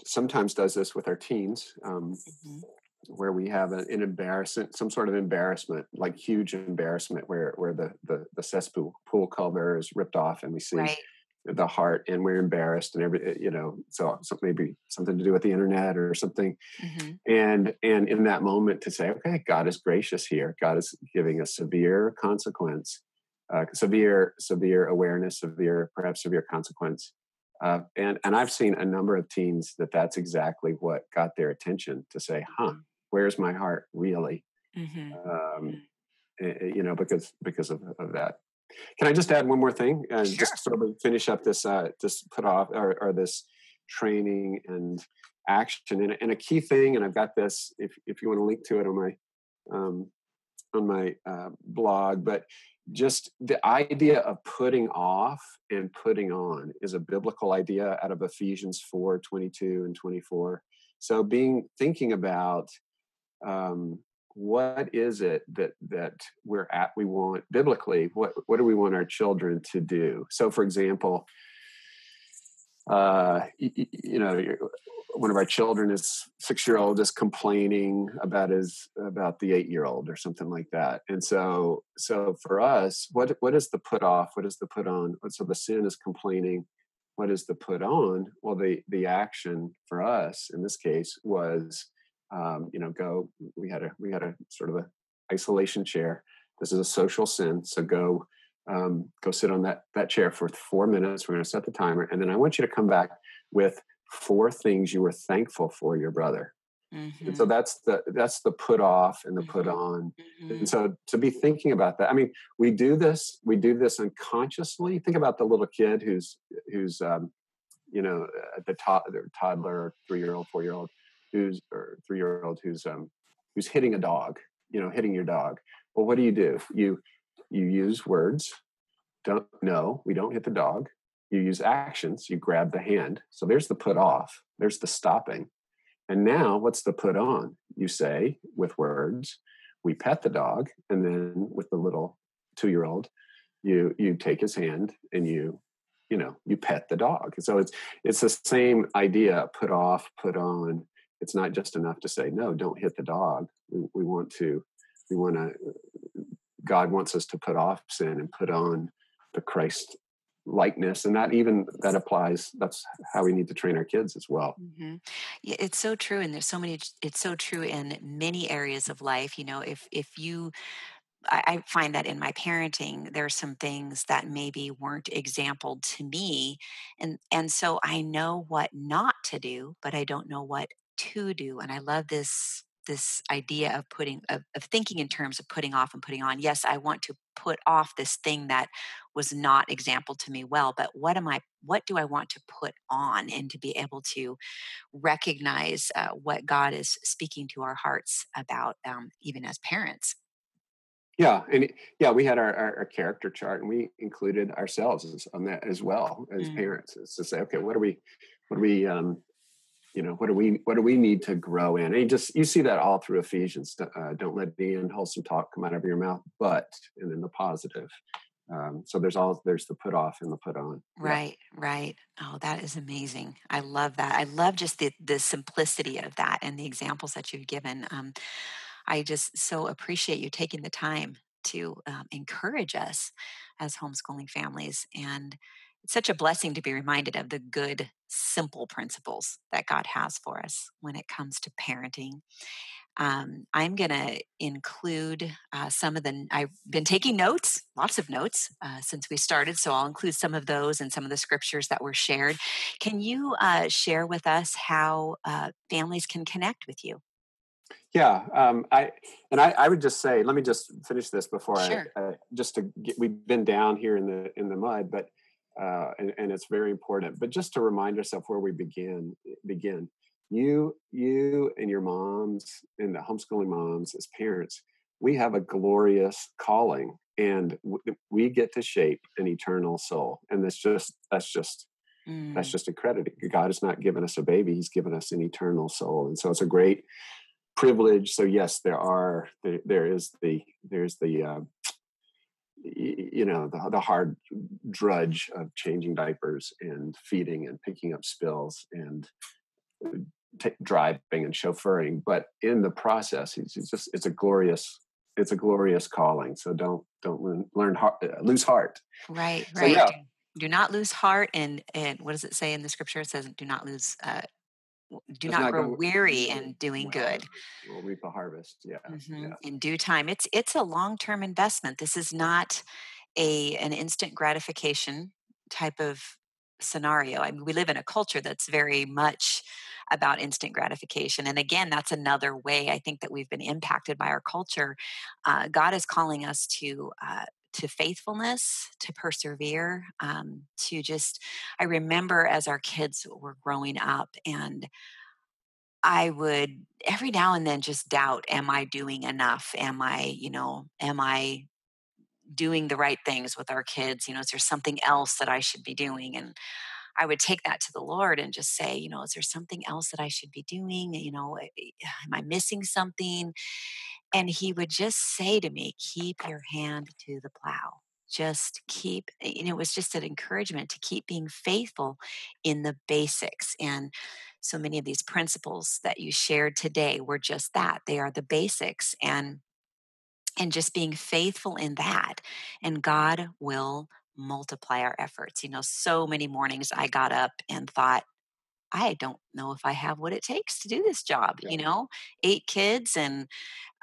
sometimes does this with our teens, um, mm-hmm. where we have an, an, embarrassment, some sort of embarrassment, like huge embarrassment, where where the the, the cesspool pool cover is ripped off, and we see right the heart and we're embarrassed and every eh, you know so, so maybe something to do with the internet or something mm-hmm. and and in that moment to say okay god is gracious here god is giving a severe consequence uh, severe severe awareness severe perhaps severe consequence uh, and and i've seen a number of teens that that's exactly what got their attention to say huh mm-hmm. where's my heart really mm-hmm. um, mm. you know because because of, of that can I just add one more thing and sure. just sort of finish up this uh, this put off or, or this training and action and, and, a key thing and I've got this if if you want to link to it on my um, on my uh, blog but just the idea of putting off and putting on is a biblical idea out of Ephesians 4 22 and 24 so being thinking about um, what is it that that we're at we want biblically? What what do we want our children to do? So for example uh, you, you know, one of our children is six year old is complaining about his about the eight year old or something like that. And so so for us what what is the put off? What is the put on? So the sin is complaining. What is the put on? Well the the action for us in this case was um, you know go we had a we had a sort of a isolation chair this is a social sin so go um, go sit on that that chair for four minutes we're going to set the timer and then i want you to come back with four things you were thankful for your brother mm-hmm. and so mm-hmm. that's the that's the put off and the mm-hmm. put on mm-hmm. and so to be thinking about that i mean we do this we do this unconsciously think about the little kid who's who's um, you know the to- toddler three year old four year old who's or three year old who's um who's hitting a dog you know hitting your dog. Well what do you do? You you use words. Don't no we don't hit the dog. You use actions. You grab the hand. So there's the put off. There's the stopping. And now what's the put on? You say with words we pet the dog. And then with the little two year old you you take his hand and you you know you pet the dog. So it's it's the same idea put off put on it's not just enough to say no don't hit the dog we, we want to we want to god wants us to put off sin and put on the christ likeness and that even that applies that's how we need to train our kids as well mm-hmm. yeah, it's so true and there's so many it's so true in many areas of life you know if if you I, find that in my parenting, there are some things that maybe weren't exampled to me, and and so I know what not to do, but I don't know what to do. And I love this this idea of putting of, of, thinking in terms of putting off and putting on yes i want to put off this thing that was not example to me well but what am i what do i want to put on and to be able to recognize uh, what god is speaking to our hearts about um, even as parents yeah and yeah we had our, our, our, character chart and we included ourselves on that as well as mm. parents is to say okay what are we what are we um, you know what do we what do we need to grow in? And you just you see that all through ephesians uh, don't let the unwholesome talk come out of your mouth but and then the positive. Um, so there's all there's the put off and the put on. Right yeah. right. Oh that is amazing. I love that. I love just the the simplicity of that and the examples that you've given. Um, i just so appreciate you taking the time to um, encourage us as homeschooling families and it's such a blessing to be reminded of the good, simple principles that God has for us when it comes to parenting. Um, I'm going to include uh, some of the, I've been taking notes, lots of notes uh, since we started, so I'll include some of those and some of the scriptures that were shared. Can you uh, share with us how uh, families can connect with you? Yeah, um, I and I, I, would just say, let me just finish this before sure. I, just to get, we've been down here in the in the mud, but uh, and, and, it's very important. But just to remind ourselves where we begin, begin. You, you, and your moms, and the homeschooling moms as parents, we have a glorious calling, and w- we get to shape an eternal soul. And that's just that's just mm. that's just incredible. God has not given us a baby; He's given us an eternal soul, and so it's a great privilege. So yes, there are there, there is the there's the uh, you know the, the hard drudge of changing diapers and feeding and picking up spills and uh, t- driving and chauffeuring but in the process it's, it's, just it's a glorious it's a glorious calling so don't don't learn, learn heart, uh, lose heart. Right right. so, yeah. do not lose heart and and what does it say in the scripture? It says do not lose uh, do not, not grow weary in doing good. We'll reap a harvest. Yeah, mm-hmm. yeah. In due time. It's it's a long term investment. This is not a an instant gratification type of scenario. I mean, we live in a culture that's very much about instant gratification. And again, that's another way I think that we've been impacted by our culture. Uh, God is calling us to uh, to faithfulness, to persevere, um, to just, I remember as our kids were growing up and I would every now and then just doubt, am I doing enough? Am I, you know, am I doing the right things with our kids? You know, is there something else that I should be doing? And I would take that to the Lord and just say, you know, is there something else that I should be doing? You know, eh, am I missing something? And he would just say to me, keep your hand to the plow. just keep know it was just an encouragement to keep being faithful in the basics and so many of these principles that you shared today were just that they are the basics and and just being faithful in that and god will multiply our efforts you know so many mornings i got up and thought i don't know if i have what it takes to do this job yeah. you know? Eight kids and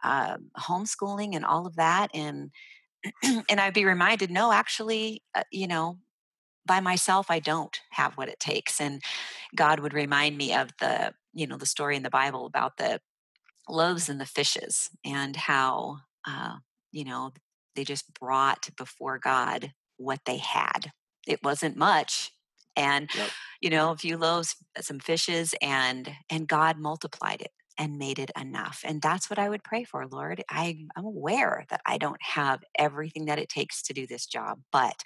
uh, homeschooling and all of that and and i'd be reminded no actually uh, you know by myself i don't have what it takes. And god would remind me of the you know the story in the bible about the loaves and the fishes and how uh, you know they just brought before god what they had. It wasn't much and yep. you know a few loaves uh, some fishes and and god multiplied it and made it enough and that's what i would pray for lord I, i'm aware that i don't have everything that it takes to do this job but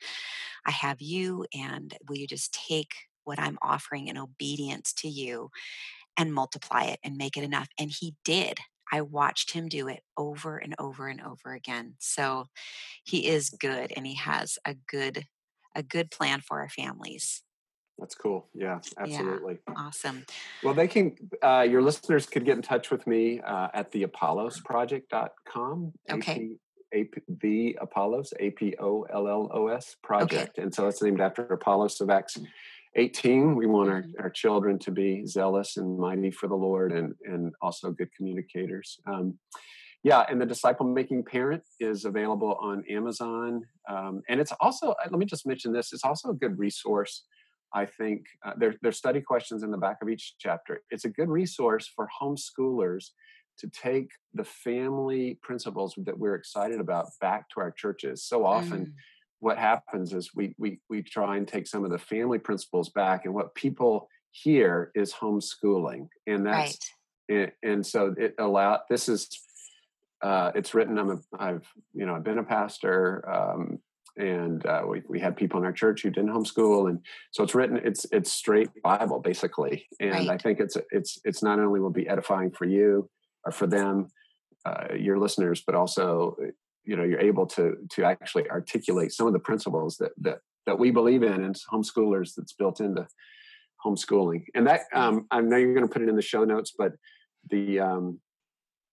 I have you, and will you just take what I'm offering in obedience to you and multiply it and make it enough? And he did. I watched him do it over and over and over again. So he is good and he has a good a good plan for our families. That's cool. Yeah, absolutely. Yeah, awesome. Well, they can, uh, your listeners could get in touch with me uh, at the apollosproject.com. Okay. AP, the Apollos, A P O L L O S project. Okay. And so it's named after Apollos of Acts 18. We want our, mm-hmm. our children to be zealous and mighty for the Lord and, and also good communicators. Um, yeah, and the disciple making parent is available on Amazon. Um, and it's also, uh, let me just mention this, it's also a good resource. I think uh, there, there's study questions in the back of each chapter. It's a good resource for homeschoolers to take the family principles that we're excited about back to our churches. So often, mm. what happens is we we we try and take some of the family principles back, and what people hear is homeschooling, and that's right. and, and so it allowed. This is uh, it's written. I'm a, I've you know I've been a pastor. Um, and uh, we, we had people in our church who didn't homeschool and so it's written it's it's straight bible basically and right. i think it's it's it's not only will be edifying for you or for them, uh, your listeners, but also you know you're able to to actually articulate some of the principles that that that we believe in and homeschoolers that's built into homeschooling. And that um, I know you're going to put it in the show notes, but the um,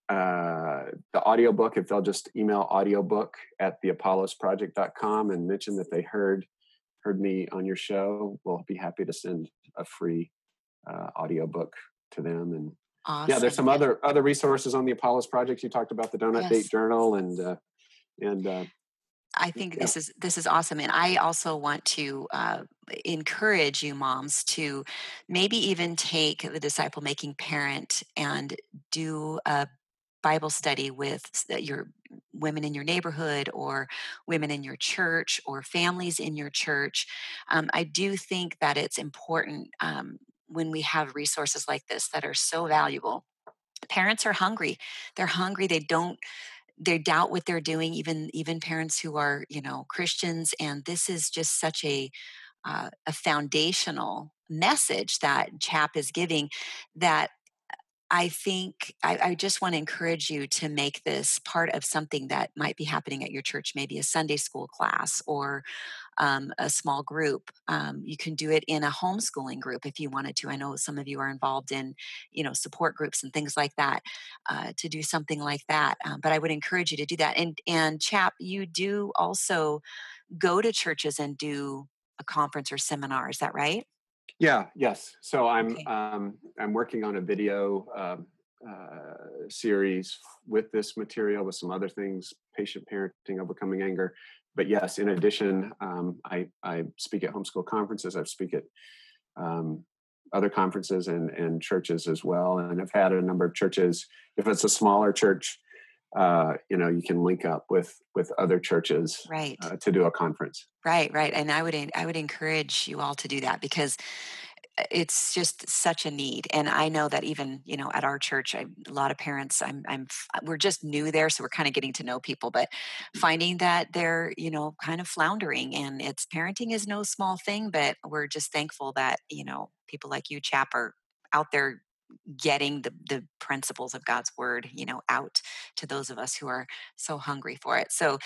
uh, the audiobook, if they'll just email audiobook at the apollosproject.com and mention that they heard heard me on your show, we'll be happy to send a free uh, audiobook to them and Awesome. Yeah, there's some other other resources on the Apollos project. You talked about the Donut yes. Date Journal and uh, and uh, I think yeah. this is this is awesome, and I also want to uh, encourage you, moms, to maybe even take the disciple making parent and do a Bible study with your women in your neighborhood or women in your church or families in your church. Um, I do think that it's important um, when we have resources like this that are so valuable parents are hungry they're hungry they don't they doubt what they're doing even even parents who are you know christians and this is just such a uh, a foundational message that chap is giving that I think I, I, just want to encourage you to make this part of something that might be happening at your church, maybe a Sunday school class or um, a small group. Um, you can do it in a homeschooling group if you wanted to. I know some of you are involved in, you know, support groups and things like that. Uh, to do something like that, um, but I would encourage you to do that. And and Chap, you do also go to churches and do a conference or seminar. Is that right? Yeah. Yes. So I'm okay. um, I'm working on a video um, uh, series with this material with some other things, patient parenting, overcoming anger. But yes, in addition, um, I I speak at homeschool conferences. I speak at um, other conferences and and churches as well. And I've had a number of churches. If it's a smaller church, uh, you know you can link up with with other churches right. uh, to do a conference. Right right and i would i would encourage you all to do that because uh, it's just such a need and i know that even you know at our church I, a lot of parents i'm i'm we're just new there so we're kind of getting to know people but finding that they're you know kind of floundering and it's parenting is no small thing but we're just thankful that you know people like you chap are out there getting the, the principles of God's word, you know, out to those of us who are so hungry for it. So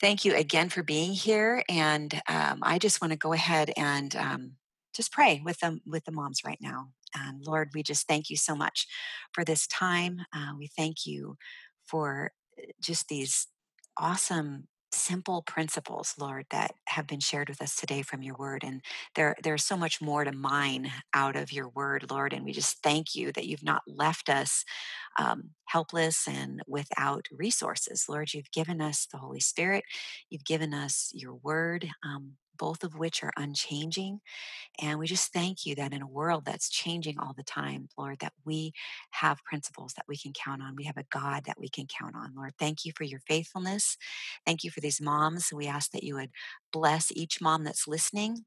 thank you again for being here. And um, I just want to go ahead and um, just pray with them with the moms right now. And Lord, we just thank you so much for this time. Uh, we thank you for uh, just these awesome simple principles, Lord, that have been shared with us today from your word. And there, there's so much more to mine out of your word, Lord. And we just thank you that you've not left us um, helpless and without resources. Lord, you've given us the Holy Spirit, you've given us your word. Um, both of which are unchanging. And we just thank you that in a world that's changing all the time, Lord, that we have principles that we can count on. We have a God that we can count on, Lord. Thank you for your faithfulness. Thank you for these moms. We ask that you would bless each mom that's listening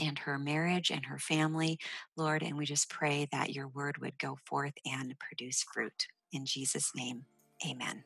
and her marriage and her family, Lord. And we just pray that your word would go forth and produce fruit. In Jesus' name, amen.